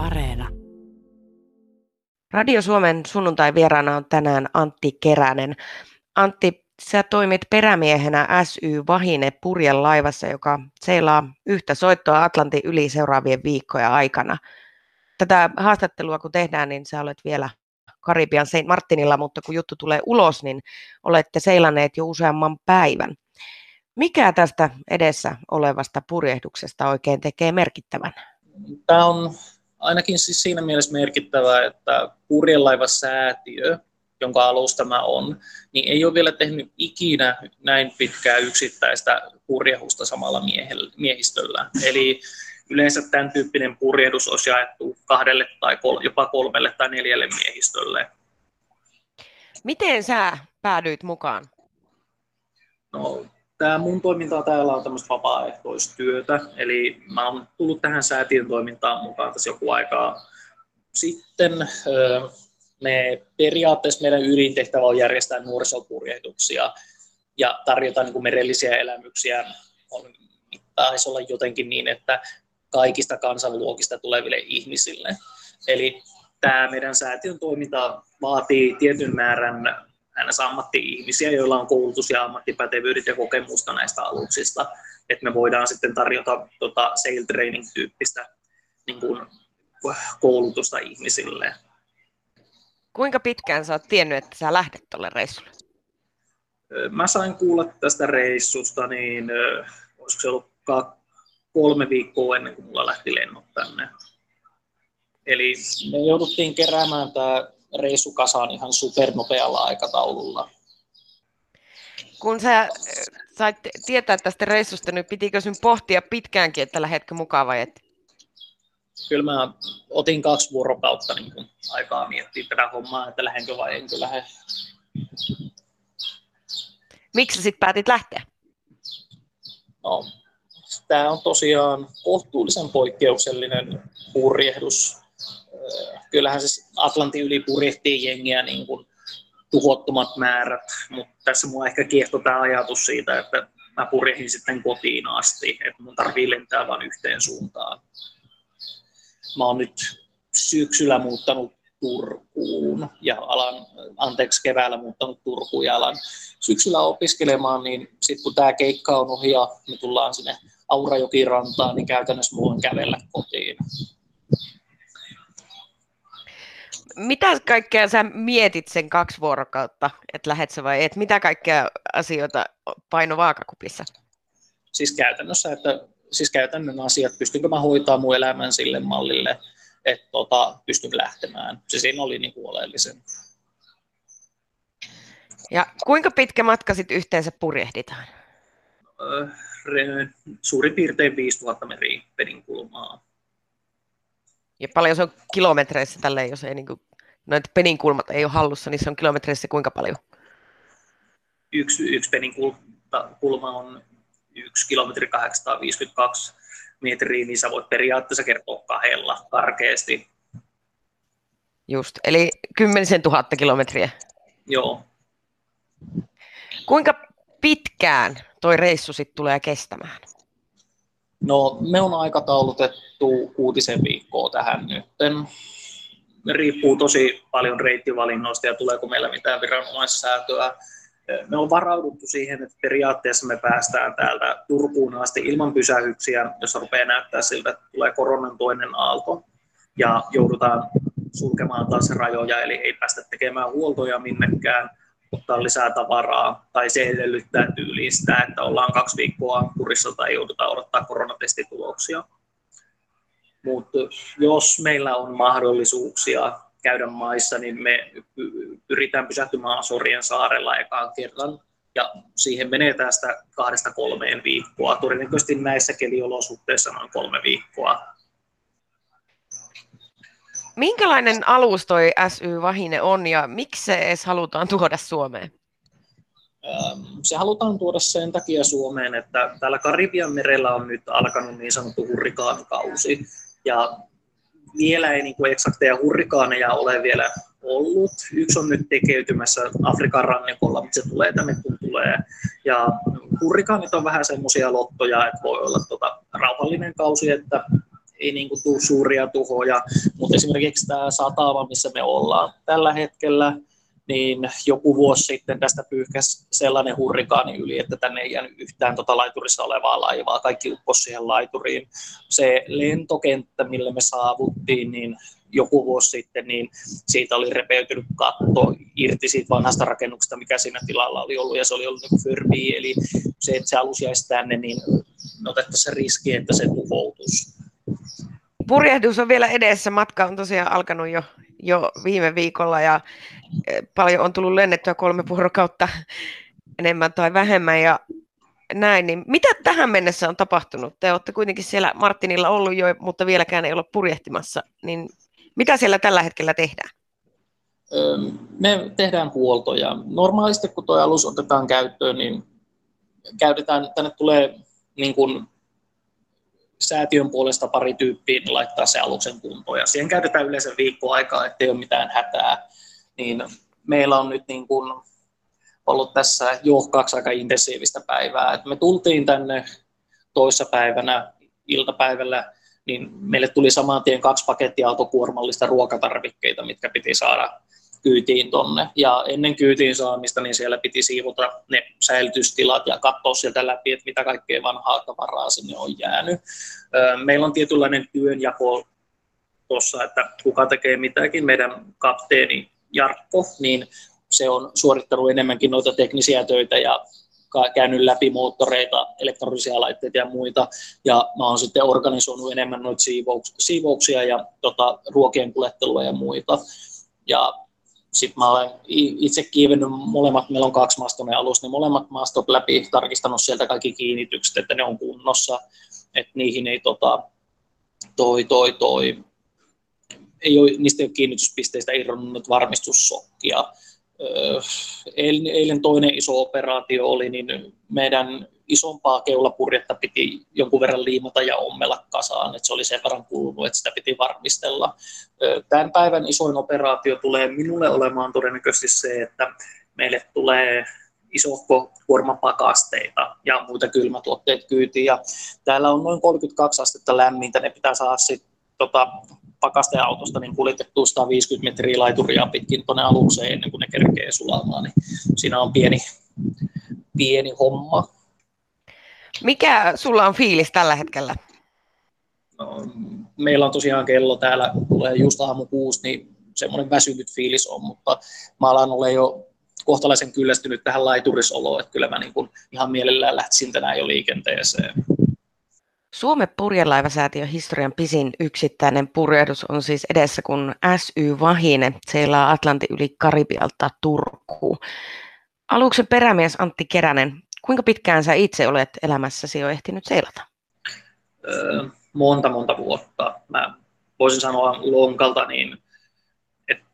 Areena. Radio Suomen sunnuntai vieraana on tänään Antti Keränen. Antti, sä toimit perämiehenä SY Vahine purjen laivassa, joka seilaa yhtä soittoa Atlantin yli seuraavien viikkojen aikana. Tätä haastattelua kun tehdään, niin sä olet vielä Karibian St. Martinilla, mutta kun juttu tulee ulos, niin olette seilanneet jo useamman päivän. Mikä tästä edessä olevasta purjehduksesta oikein tekee merkittävän? Tämä on ainakin siis siinä mielessä merkittävää, että purjelaivasäätiö, jonka alusta tämä on, niin ei ole vielä tehnyt ikinä näin pitkää yksittäistä purjehusta samalla miehistöllä. Eli yleensä tämän tyyppinen purjehdus olisi jaettu kahdelle tai kol, jopa kolmelle tai neljälle miehistölle. Miten sä päädyit mukaan? No, tämä mun toiminta täällä on tämmöistä vapaaehtoistyötä, eli mä oon tullut tähän säätiön toimintaan mukaan tässä joku aikaa sitten. Me periaatteessa meidän ydintehtävä on järjestää nuorisopurjehduksia ja tarjota niin kuin merellisiä elämyksiä. On, taisi olla jotenkin niin, että kaikista kansanluokista tuleville ihmisille. Eli tämä meidän säätiön toiminta vaatii tietyn määrän ns. ammatti-ihmisiä, joilla on koulutus ja ammattipätevyydet ja kokemusta näistä aluksista, että me voidaan sitten tarjota tota sail training-tyyppistä niin kuin, koulutusta ihmisille. Kuinka pitkään sä oot tiennyt, että sä lähdet tuolle reissulle? Mä sain kuulla tästä reissusta, niin olisiko se ollut kolme viikkoa ennen kuin mulla lähti lennot tänne. Eli me jouduttiin keräämään tämä reissu kasaan ihan supernopealla aikataululla. Kun sä sait tietää tästä reissusta, niin pitikö sinun pohtia pitkäänkin, että lähetkö mukaan vai et? Kyllä mä otin kaksi vuorokautta niin kuin aikaa miettiä tätä hommaa, että lähdenkö vai enkö lähde. Miksi sitten päätit lähteä? No, tämä on tosiaan kohtuullisen poikkeuksellinen purjehdus. Kyllähän se Atlantin yli purjehtii jengiä niin kuin tuhottomat määrät, mutta tässä mua ehkä kiehto tämä ajatus siitä, että mä purjehin sitten kotiin asti, että mun tarvii lentää vain yhteen suuntaan. Mä oon nyt syksyllä muuttanut Turkuun ja alan, anteeksi keväällä muuttanut Turkuun ja alan syksyllä opiskelemaan, niin sitten kun tämä keikka on ohi ja me tullaan sinne Aurajokin rantaan, niin käytännössä voin kävellä kotiin. Mitä kaikkea sä mietit sen kaksi vuorokautta, että lähet sä vai et? Mitä kaikkea asioita paino vaakakupissa? Siis käytännössä, että siis käytännön asiat, pystynkö mä hoitaa mun elämän sille mallille, että tota, pystyn lähtemään. Se siinä oli niin oleellisen. Ja kuinka pitkä matka sitten yhteensä purjehditaan? suurin piirtein 5000 metriä kulmaa. Ja paljon se on kilometreissä tälleen, jos ei niin kuin, noita kulmat ei ole hallussa, niin se on kilometreissä kuinka paljon? Yksi, yksi kulma on 1 kilometri 852 metriä, niin sä voit periaatteessa kertoa kahdella karkeasti. Just, eli kymmenisen tuhatta kilometriä. Joo. Kuinka pitkään toi reissu sitten tulee kestämään? No, me on aikataulutettu kuutisen viikkoa tähän nyt. Riippuu tosi paljon reittivalinnoista ja tuleeko meillä mitään viranomaissäätöä. Me on varauduttu siihen, että periaatteessa me päästään täältä Turkuun asti ilman pysähyksiä, jos rupeaa näyttää siltä, että tulee koronan toinen aalto ja joudutaan sulkemaan taas rajoja, eli ei päästä tekemään huoltoja minnekään ottaa lisää tavaraa, tai se edellyttää tyyliin sitä, että ollaan kaksi viikkoa ankkurissa tai joudutaan odottaa koronatestituloksia. Mutta jos meillä on mahdollisuuksia käydä maissa, niin me pyritään pysähtymään Asorien saarella ekaan kerran, ja siihen menee tästä kahdesta kolmeen viikkoa. Todennäköisesti näissä keliolosuhteissa noin kolme viikkoa Minkälainen alus toi SY Vahine on ja miksi se edes halutaan tuoda Suomeen? Se halutaan tuoda sen takia Suomeen, että täällä Karibian merellä on nyt alkanut niin sanottu hurrikaanikausi. Ja vielä ei niin kuin eksakteja hurrikaaneja ole vielä ollut. Yksi on nyt tekeytymässä Afrikan rannikolla, mutta se tulee tänne kun tulee. Ja hurrikaanit on vähän semmoisia lottoja, että voi olla tota rauhallinen kausi, että ei niin kuin tule suuria tuhoja, mutta esimerkiksi tämä satama, missä me ollaan tällä hetkellä, niin joku vuosi sitten tästä pyyhkäsi sellainen hurrikaani yli, että tänne ei jäänyt yhtään tota laiturissa olevaa laivaa, kaikki upposi siihen laituriin. Se lentokenttä, millä me saavuttiin, niin joku vuosi sitten, niin siitä oli repeytynyt katto irti siitä vanhasta rakennuksesta, mikä siinä tilalla oli ollut, ja se oli ollut niin förbi, eli se, että se alus jäisi tänne, niin me otettaisiin riski, että se tuhoutuisi. Purjehdus on vielä edessä, matka on tosiaan alkanut jo, jo viime viikolla, ja e, paljon on tullut lennettyä kolme vuorokautta enemmän tai vähemmän, ja näin, niin mitä tähän mennessä on tapahtunut? Te olette kuitenkin siellä Martinilla ollut jo, mutta vieläkään ei ole purjehtimassa, niin mitä siellä tällä hetkellä tehdään? Me tehdään huoltoja. Normaalisti kun tuo alus otetaan käyttöön, niin käytetään, tänne tulee niin kuin säätiön puolesta pari tyyppiä niin laittaa se aluksen kuntoon. Ja siihen käytetään yleensä viikko aikaa, ettei ole mitään hätää. Niin meillä on nyt niin kuin ollut tässä jo kaksi aika intensiivistä päivää. Et me tultiin tänne toissa päivänä iltapäivällä niin meille tuli saman tien kaksi pakettia autokuormallista ruokatarvikkeita, mitkä piti saada kyytiin tonne. Ja ennen kyytiin saamista, niin siellä piti siivota ne säilytystilat ja katsoa sieltä läpi, että mitä kaikkea vanhaa tavaraa sinne on jäänyt. Meillä on tietynlainen työnjako tuossa, että kuka tekee mitäkin. Meidän kapteeni Jarkko, niin se on suorittanut enemmänkin noita teknisiä töitä ja käynyt läpi moottoreita, elektronisia laitteita ja muita, ja mä oon sitten organisoinut enemmän noita siivouks- siivouksia ja tota, ruokien kuljettelua ja muita. Ja sitten mä olen itse kiivennyt molemmat, meillä on kaksi mastonen alus, niin molemmat mastot läpi, tarkistanut sieltä kaikki kiinnitykset, että ne on kunnossa, että niihin ei tota, toi, toi, toi, ei ole, niistä ei ole kiinnityspisteistä irronnut varmistussokkia, eilen toinen iso operaatio oli, niin meidän isompaa keulapurjetta piti jonkun verran liimata ja ommella kasaan, että se oli sen verran kulunut, että sitä piti varmistella. Tämän päivän isoin operaatio tulee minulle olemaan todennäköisesti se, että meille tulee isohko kuormapakasteita ja muita kylmätuotteita kyytiin. Ja täällä on noin 32 astetta lämmintä, ne pitää saada sitten tota, pakasteautosta niin kuljetettu 150 metriä laituria pitkin tuonne alukseen ennen kuin ne kerkee sulamaan. Niin siinä on pieni, pieni homma. Mikä sulla on fiilis tällä hetkellä? No, meillä on tosiaan kello täällä, tulee just aamu kuusi, niin semmoinen väsynyt fiilis on, mutta mä alan olla jo kohtalaisen kyllästynyt tähän laiturisoloon, että kyllä mä niin kuin ihan mielellään lähtisin tänään jo liikenteeseen. Suomen purjelaivasäätiön historian pisin yksittäinen purjehdus on siis edessä, kun SY Vahine seilaa Atlantin yli Karibialta Turkuun. Aluksen perämies Antti Keränen, kuinka pitkään sä itse olet elämässäsi jo ehtinyt seilata? Öö, monta, monta vuotta. Mä voisin sanoa lonkalta, niin että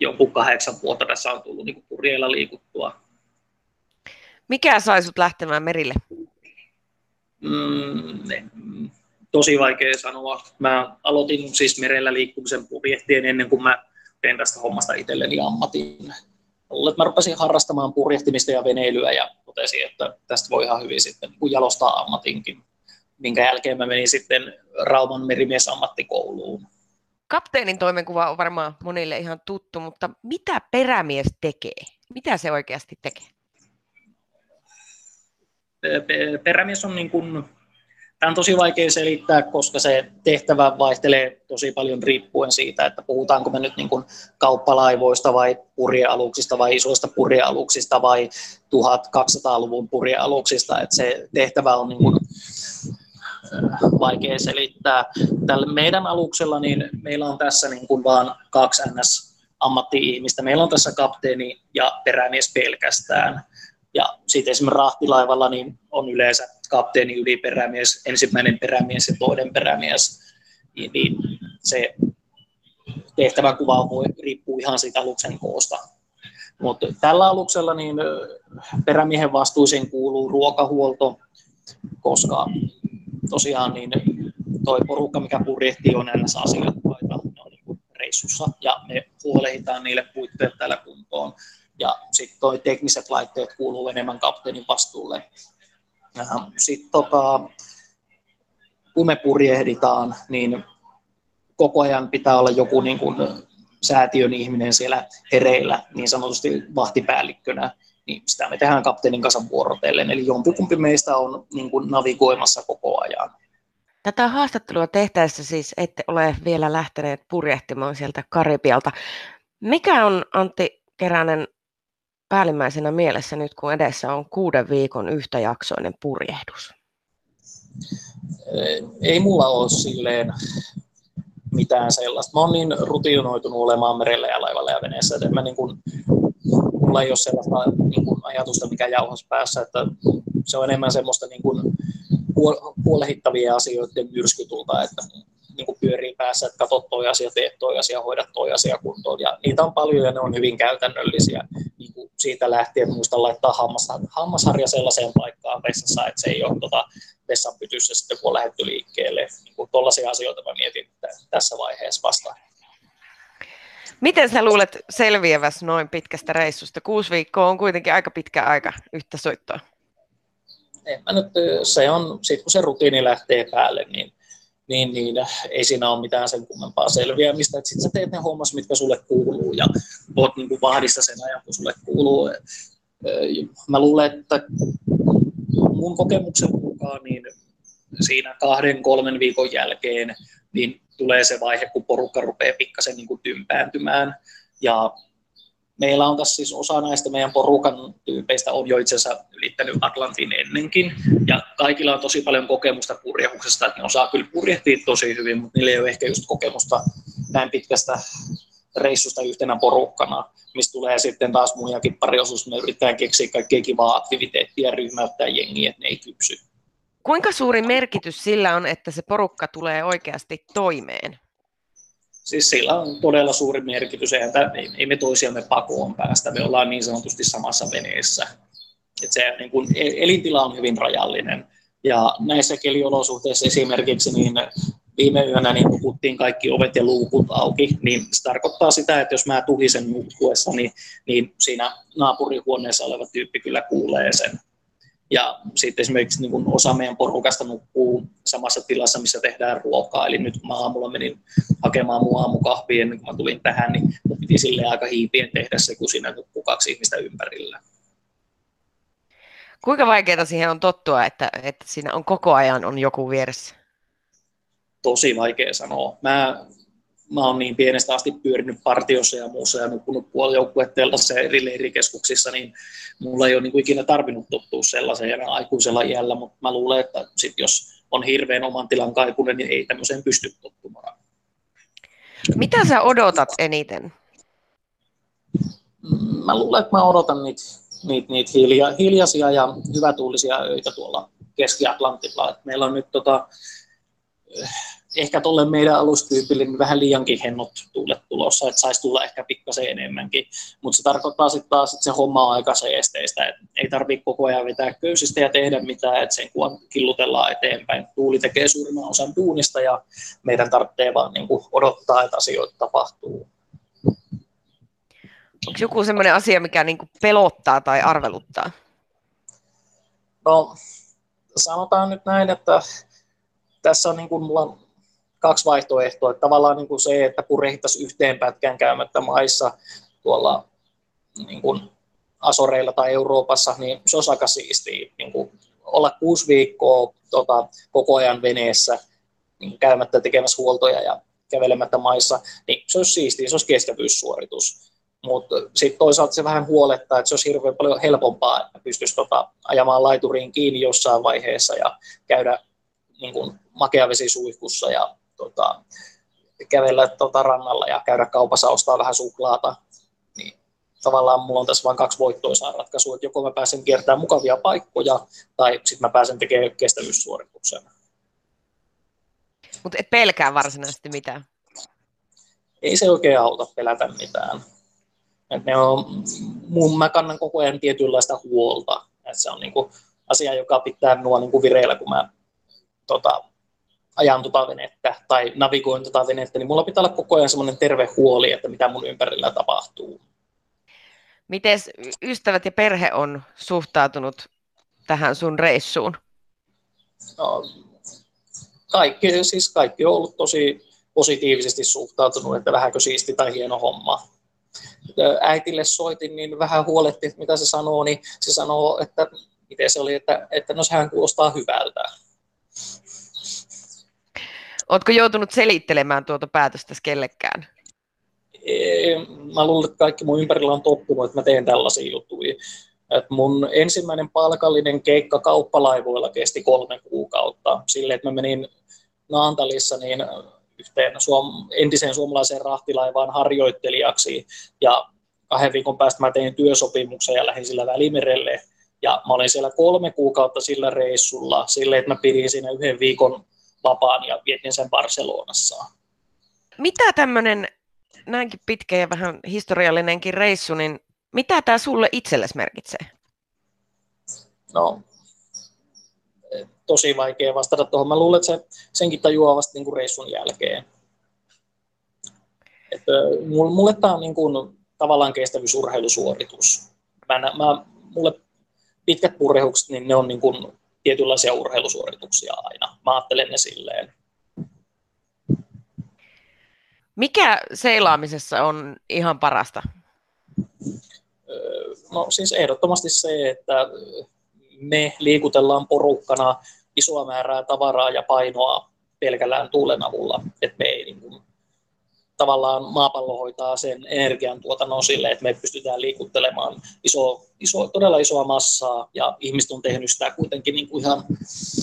joku kahdeksan vuotta tässä on tullut niin purjeilla liikuttua. Mikä sai sut lähtemään merille? Mm, tosi vaikea sanoa. Mä aloitin siis merellä liikkumisen purjehtien ennen kuin mä tein tästä hommasta itselleni ammatin. Mä rupesin harrastamaan purjehtimista ja veneilyä ja totesin, että tästä voi ihan hyvin sitten niin jalostaa ammatinkin, minkä jälkeen mä menin sitten Rauman merimiesammattikouluun. Kapteenin toimenkuva on varmaan monille ihan tuttu, mutta mitä perämies tekee? Mitä se oikeasti tekee? Perämies on niin kuin, tämä on tosi vaikea selittää, koska se tehtävä vaihtelee tosi paljon riippuen siitä, että puhutaanko me nyt niin kuin kauppalaivoista vai purjealuksista vai isoista purjealuksista vai 1200-luvun purjealuksista, että se tehtävä on niin kuin vaikea selittää. Tällä meidän aluksella niin meillä on tässä niin kuin vaan kaksi NS ammatti-ihmistä. Meillä on tässä kapteeni ja perämies pelkästään. Ja sitten esimerkiksi rahtilaivalla niin on yleensä kapteeni, yliperämies, ensimmäinen perämies ja toinen perämies. Niin, niin se tehtäväkuva voi riippuu ihan siitä aluksen koosta. Mutta tällä aluksella niin perämiehen vastuisiin kuuluu ruokahuolto, koska tosiaan niin toi porukka, mikä purjehtii, on näissä asiakkaita, ne on niin reissussa ja me huolehditaan niille puitteet täällä kuntoon ja sitten toi tekniset laitteet kuuluu enemmän kapteenin vastuulle. Sitten tota, kun me purjehditaan, niin koko ajan pitää olla joku niin kuin säätiön ihminen siellä hereillä, niin sanotusti vahtipäällikkönä, niin sitä me tehdään kapteenin kanssa vuorotellen. Eli jompikumpi meistä on niin kuin navigoimassa koko ajan. Tätä haastattelua tehtäessä siis ette ole vielä lähteneet purjehtimaan sieltä Karibialta. Mikä on Antti Keränen päällimmäisenä mielessä nyt, kun edessä on kuuden viikon yhtäjaksoinen purjehdus? Ei mulla ole silleen mitään sellaista. Mä oon niin rutinoitunut olemaan merellä ja laivalla ja veneessä, että mä niin kuin, mulla ei ole sellaista niin kuin ajatusta, mikä jauhas päässä, että se on enemmän semmoista niin kuin huolehittavia asioiden myrskytulta, että niin kuin pyörii päässä, että katsot toi asia, teet toi asia, hoidat toi asia kuntoon. Ja niitä on paljon ja ne on hyvin käytännöllisiä. Kuin siitä lähtien muista laittaa hammas, hammasharja sellaiseen paikkaan vessassa, että se ei ole tota, vessan pytyssä sitten, kun on lähdetty liikkeelle. Niin tuollaisia asioita mä mietin tässä vaiheessa vastaan. Miten sä luulet selviäväs noin pitkästä reissusta? Kuusi viikkoa on kuitenkin aika pitkä aika yhtä soittoa. En mä nyt, se on, sit kun se rutiini lähtee päälle, niin, niin, niin ei siinä ole mitään sen kummempaa selviämistä. Sitten sä teet ne hommas, mitkä sulle kuuluu ja oot niin kuin vahdissa sen ajan, kun sulle kuuluu. Mä luulen, että mun kokemuksen mukaan niin siinä kahden, kolmen viikon jälkeen niin tulee se vaihe, kun porukka rupeaa pikkasen niin kuin tympääntymään. Ja meillä on tässä siis osa näistä meidän porukan tyypeistä on jo itse asiassa ylittänyt Atlantin ennenkin, ja kaikilla on tosi paljon kokemusta purjehuksesta, että ne osaa kyllä purjehtia tosi hyvin, mutta niillä ei ole ehkä just kokemusta näin pitkästä reissusta yhtenä porukkana, mistä tulee sitten taas muillakin pari osuus, me yritetään keksiä kaikkea kivaa aktiviteettia ryhmäyttää jengiä, että ne ei kypsy. Kuinka suuri merkitys sillä on, että se porukka tulee oikeasti toimeen? Siis sillä on todella suuri merkitys. Eihän tämä, ei me toisiamme pakoon päästä. Me ollaan niin sanotusti samassa veneessä. Et se, niin kun, e- elintila on hyvin rajallinen. Ja näissä keliolosuhteissa esimerkiksi niin viime yönä niin nukuttiin kaikki ovet ja luukut auki, niin se tarkoittaa sitä, että jos mä tuhisen nukkuessa, niin, niin siinä naapurihuoneessa oleva tyyppi kyllä kuulee sen. Ja sitten esimerkiksi niin osa meidän porukasta nukkuu samassa tilassa, missä tehdään ruokaa. Eli nyt kun mä aamulla menin hakemaan mun aamukahvia ennen kuin mä tulin tähän, niin piti sille aika hiipien tehdä se, kun siinä nukkuu kaksi ihmistä ympärillä. Kuinka vaikeaa siihen on tottua, että, että siinä on koko ajan on joku vieressä? Tosi vaikea sanoa. Mä mä oon niin pienestä asti pyörinyt partiossa ja muussa ja nukkunut puolijoukkueteltassa ja eri leirikeskuksissa, niin mulla ei ole niin kuin ikinä tarvinnut tottua sellaiseen aikuisella iällä, mutta mä luulen, että sit jos on hirveän oman tilan kaikunen, niin ei tämmöiseen pysty tottumaan. Mitä sä odotat eniten? Mä luulen, että mä odotan niitä, niitä, niitä hilja, hiljaisia ja hyvätuulisia öitä tuolla Keski-Atlantilla. Meillä on nyt tota, ehkä tuolle meidän alustyypille niin vähän liiankin hennot tuulet tulossa, että saisi tulla ehkä pikkasen enemmänkin. Mutta se tarkoittaa sitten taas, että se homma on aika seesteistä, että ei tarvitse koko ajan vetää köysistä ja tehdä mitään, että sen kun killutellaan eteenpäin. Tuuli tekee suurimman osan duunista ja meidän tarvitsee vaan niin kuin odottaa, että asioita tapahtuu. Onko joku sellainen asia, mikä niin kuin pelottaa tai arveluttaa? No, sanotaan nyt näin, että tässä on niin kuin, mulla kaksi vaihtoehtoa. Että tavallaan niin kuin se, että purehtaisi yhteen pätkään käymättä maissa tuolla niin kuin Asoreilla tai Euroopassa, niin se olisi aika siistiä. Niin kuin olla kuusi viikkoa tota, koko ajan veneessä niin käymättä tekemässä huoltoja ja kävelemättä maissa, niin se olisi siistiä, se olisi kestävyyssuoritus. Mutta sitten toisaalta se vähän huolettaa, että se olisi hirveän paljon helpompaa, että pystyisi tota, ajamaan laituriin kiinni jossain vaiheessa ja käydä niin kuin, makeavesisuihkussa ja tota, kävellä tota rannalla ja käydä kaupassa ostaa vähän suklaata, niin tavallaan mulla on tässä vain kaksi voittoisaa ratkaisua, että joko mä pääsen kiertämään mukavia paikkoja, tai sitten mä pääsen tekemään kestävyyssuorituksen. Mutta et pelkää varsinaisesti mitään? Ei se oikein auta pelätä mitään. Et ne on, mun, mä kannan koko ajan tietynlaista huolta. Et se on niinku asia, joka pitää minua niinku vireillä, kun mä tota, ajan tota venettä tai navigoin tota venettä, niin mulla pitää olla koko ajan semmoinen terve huoli, että mitä mun ympärillä tapahtuu. Miten ystävät ja perhe on suhtautunut tähän sun reissuun? No, kaikki, siis kaikki on ollut tosi positiivisesti suhtautunut, että vähänkö siisti tai hieno homma. Äitille soitin, niin vähän huoletti, mitä se sanoo, niin se sanoo, että miten se oli, että, että no sehän kuulostaa hyvältä. Oletko joutunut selittelemään tuota päätöstä kellekään? Mä luulen, että kaikki mun ympärillä on tottunut, että mä teen tällaisia juttuja. Et mun ensimmäinen palkallinen keikka kauppalaivoilla kesti kolme kuukautta. Sille, että mä menin Naantalissa niin yhteen suom- entiseen suomalaiseen rahtilaivaan harjoittelijaksi. Ja kahden viikon päästä mä tein työsopimuksen ja lähdin sillä Välimerelle. Ja mä olin siellä kolme kuukautta sillä reissulla, sille, että mä pidin siinä yhden viikon vapaan ja vietin sen Barcelonassa. Mitä tämmöinen näinkin pitkä ja vähän historiallinenkin reissu, niin mitä tämä sulle itsellesi merkitsee? No, tosi vaikea vastata tuohon. Mä luulen, että se, senkin tajuaa vasta niin kuin reissun jälkeen. Että mulle tämä on niin kuin, tavallaan kestävyysurheilusuoritus. Mä, mä, mulle pitkät purjehukset, niin ne on niin kuin tietynlaisia urheilusuorituksia aina. Mä ajattelen ne silleen. Mikä seilaamisessa on ihan parasta? No siis ehdottomasti se, että me liikutellaan porukkana isoa määrää tavaraa ja painoa pelkällään tuulen avulla. Että me ei niin kuin, tavallaan maapallo hoitaa sen energiantuotannon sille, että me pystytään liikuttelemaan iso, iso, todella isoa massaa ja ihmiset on tehnyt sitä kuitenkin niin kuin ihan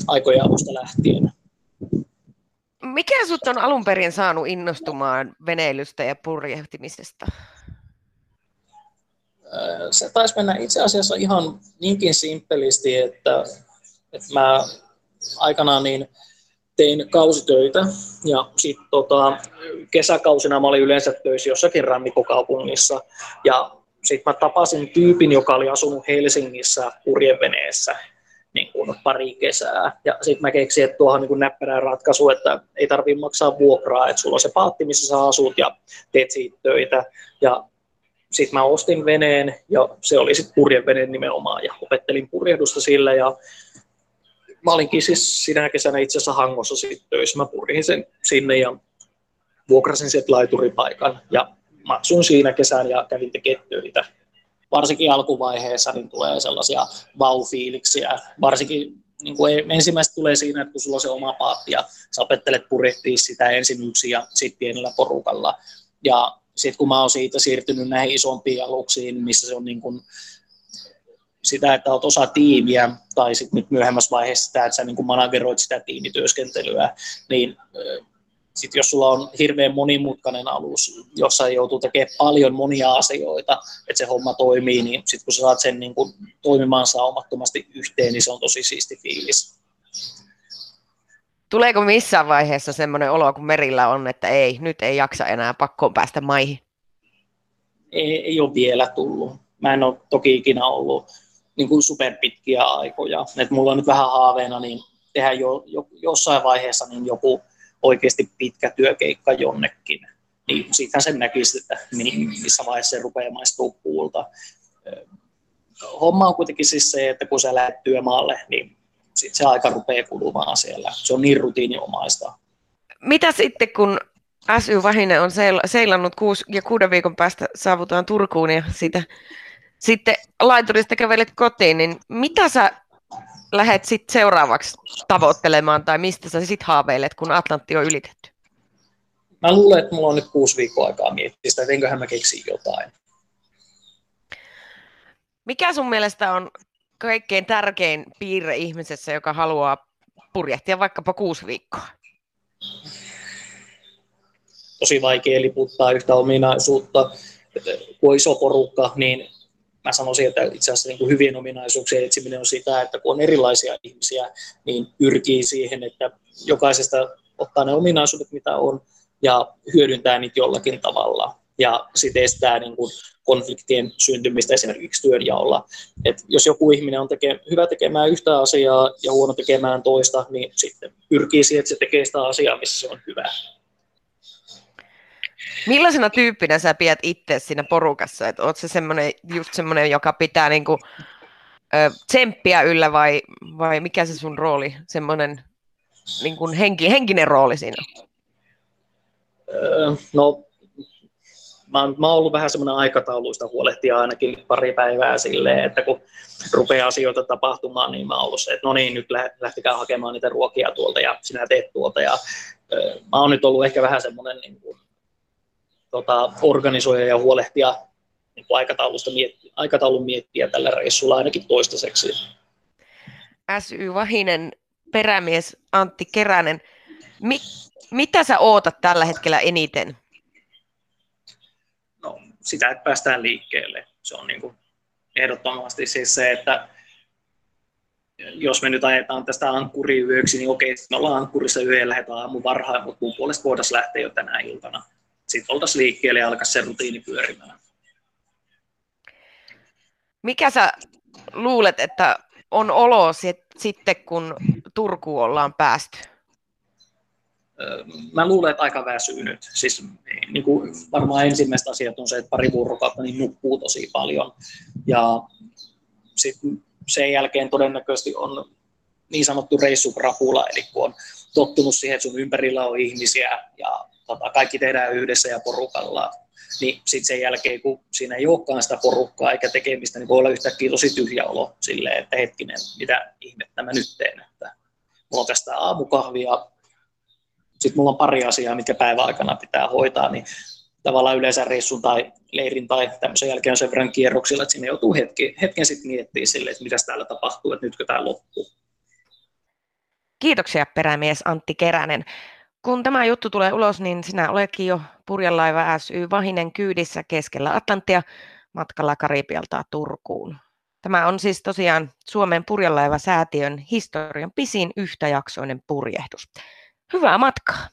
aikoja alusta lähtien. Mikä sinut on alun perin saanut innostumaan veneilystä ja purjehtimisesta? Se taisi mennä itse asiassa ihan niinkin simppelisti, että, että mä aikanaan niin tein kausitöitä ja sitten tota, kesäkausina mä olin yleensä töissä jossakin rannikkokaupungissa ja sitten mä tapasin tyypin, joka oli asunut Helsingissä purjeveneessä niin kuin pari kesää. Ja sitten mä keksin, että tuohon niin näppärää ratkaisu, että ei tarvitse maksaa vuokraa, että sulla on se paatti, missä sä asut ja teet siitä töitä. Ja sitten mä ostin veneen ja se oli sitten purjevene nimenomaan ja opettelin purjehdusta sillä ja mä olinkin siis sinä kesänä itse asiassa Hangossa sitten töissä. Mä purjehin sen sinne ja vuokrasin sieltä laituripaikan ja maksuin siinä kesän ja kävin tekemään töitä. Varsinkin alkuvaiheessa niin tulee sellaisia vau-fiiliksiä. Varsinkin niin kuin ensimmäistä tulee siinä, että kun sulla on se oma paatti ja sä opettelet purjehtia sitä ensin yksin ja sitten pienellä porukalla. Ja sitten kun mä oon siitä siirtynyt näihin isompiin aluksiin, missä se on niin kuin sitä, että olet osa tiimiä, tai sitten nyt myöhemmässä vaiheessa sitä, että sä niin kuin manageroit sitä tiimityöskentelyä, niin sitten jos sulla on hirveän monimutkainen alus, jossa joutuu tekemään paljon monia asioita, että se homma toimii, niin sitten kun sä saat sen niin kuin toimimaan saumattomasti yhteen, niin se on tosi siisti fiilis. Tuleeko missään vaiheessa semmoinen olo, kun merillä on, että ei, nyt ei jaksa enää pakkoon päästä maihin? Ei, ei ole vielä tullut. Mä en ole toki ikinä ollut niin kuin superpitkiä aikoja. Et mulla on nyt vähän haaveena niin tehdä jo, jo, jossain vaiheessa niin joku oikeasti pitkä työkeikka jonnekin. Niin siitähän sen näkisi, että missä vaiheessa se rupeaa maistuu puulta. Homma on kuitenkin siis se, että kun sä lähdet työmaalle, niin sit se aika rupeaa kulumaan siellä. Se on niin rutiiniomaista. Mitä sitten, kun SY Vahinen on seilannut kuusi, ja kuuden viikon päästä saavutaan Turkuun ja siitä sitten laiturista kävelet kotiin, niin mitä sä lähdet sitten seuraavaksi tavoittelemaan tai mistä sä sitten haaveilet, kun Atlantti on ylitetty? Mä luulen, että mulla on nyt kuusi viikkoa aikaa miettiä sitä, että enköhän mä keksin jotain. Mikä sun mielestä on kaikkein tärkein piirre ihmisessä, joka haluaa purjehtia vaikkapa kuusi viikkoa? Tosi vaikea liputtaa yhtä ominaisuutta. Kun on iso porukka, niin mä sanoisin, että itse asiassa niin kuin hyvien ominaisuuksien etsiminen on sitä, että kun on erilaisia ihmisiä, niin pyrkii siihen, että jokaisesta ottaa ne ominaisuudet, mitä on, ja hyödyntää niitä jollakin tavalla. Ja sitten estää niin kuin konfliktien syntymistä esimerkiksi työnjaolla. Et jos joku ihminen on teke, hyvä tekemään yhtä asiaa ja huono tekemään toista, niin sitten pyrkii siihen, että se tekee sitä asiaa, missä se on hyvä. Millaisena tyyppinä sä pidät itse siinä porukassa? Oot se semmoinen, just semmoinen, joka pitää niinku, ö, tsemppiä yllä vai, vai mikä se sun rooli, semmoinen niin kuin henki, henkinen rooli siinä? Öö, no, mä oon, mä oon ollut vähän semmoinen aikatauluista huolehtia ainakin pari päivää silleen, että kun rupeaa asioita tapahtumaan, niin mä oon ollut se, että no niin, nyt lähtikää hakemaan niitä ruokia tuolta ja sinä teet tuolta. Ja, öö, mä oon nyt ollut ehkä vähän semmoinen niin kuin, tota, organisoija ja huolehtia niin kuin aikataulusta mietti, aikataulun miettiä tällä reissulla ainakin toistaiseksi. SY Vahinen perämies Antti Keränen, mi, mitä sä ootat tällä hetkellä eniten? Sitä, että päästään liikkeelle. Se on niin kuin ehdottomasti siis se, että jos me nyt ajetaan tästä ankkuriyöksi, niin okei, me ollaan ankkurissa yö ja lähdetään aamu varhain, mutta mun puolesta voitaisiin lähteä jo tänä iltana. Sitten oltaisiin liikkeelle ja alkaa se rutiini pyörimään. Mikä sä luulet, että on olo sitten, kun Turkuun ollaan päästy? Mä luulen, että aika väsynyt. Siis, niin kuin varmaan ensimmäistä asiat on se, että pari vuorokautta niin nukkuu tosi paljon. Ja sitten sen jälkeen todennäköisesti on niin sanottu reissuprapula, eli kun on tottunut siihen, että sun ympärillä on ihmisiä ja tota, kaikki tehdään yhdessä ja porukalla, niin sitten sen jälkeen, kun siinä ei olekaan sitä porukkaa eikä tekemistä, niin voi olla yhtäkkiä tosi tyhjä olo silleen, että hetkinen, mitä ihmettä mä nyt teen, että mulla on tästä aamukahvia, sitten mulla on pari asiaa, mitkä päivän aikana pitää hoitaa, niin tavallaan yleensä reissun tai leirin tai tämmöisen jälkeen sen verran kierroksilla, että sinne joutuu hetki, hetken sitten miettimään sille, että mitä täällä tapahtuu, että nytkö tämä loppuu. Kiitoksia perämies Antti Keränen. Kun tämä juttu tulee ulos, niin sinä oletkin jo purjelaiva SY Vahinen kyydissä keskellä Atlanttia matkalla Karibialta Turkuun. Tämä on siis tosiaan Suomen purjelaiva säätiön historian pisin yhtäjaksoinen purjehdus. Hyvää matkaa!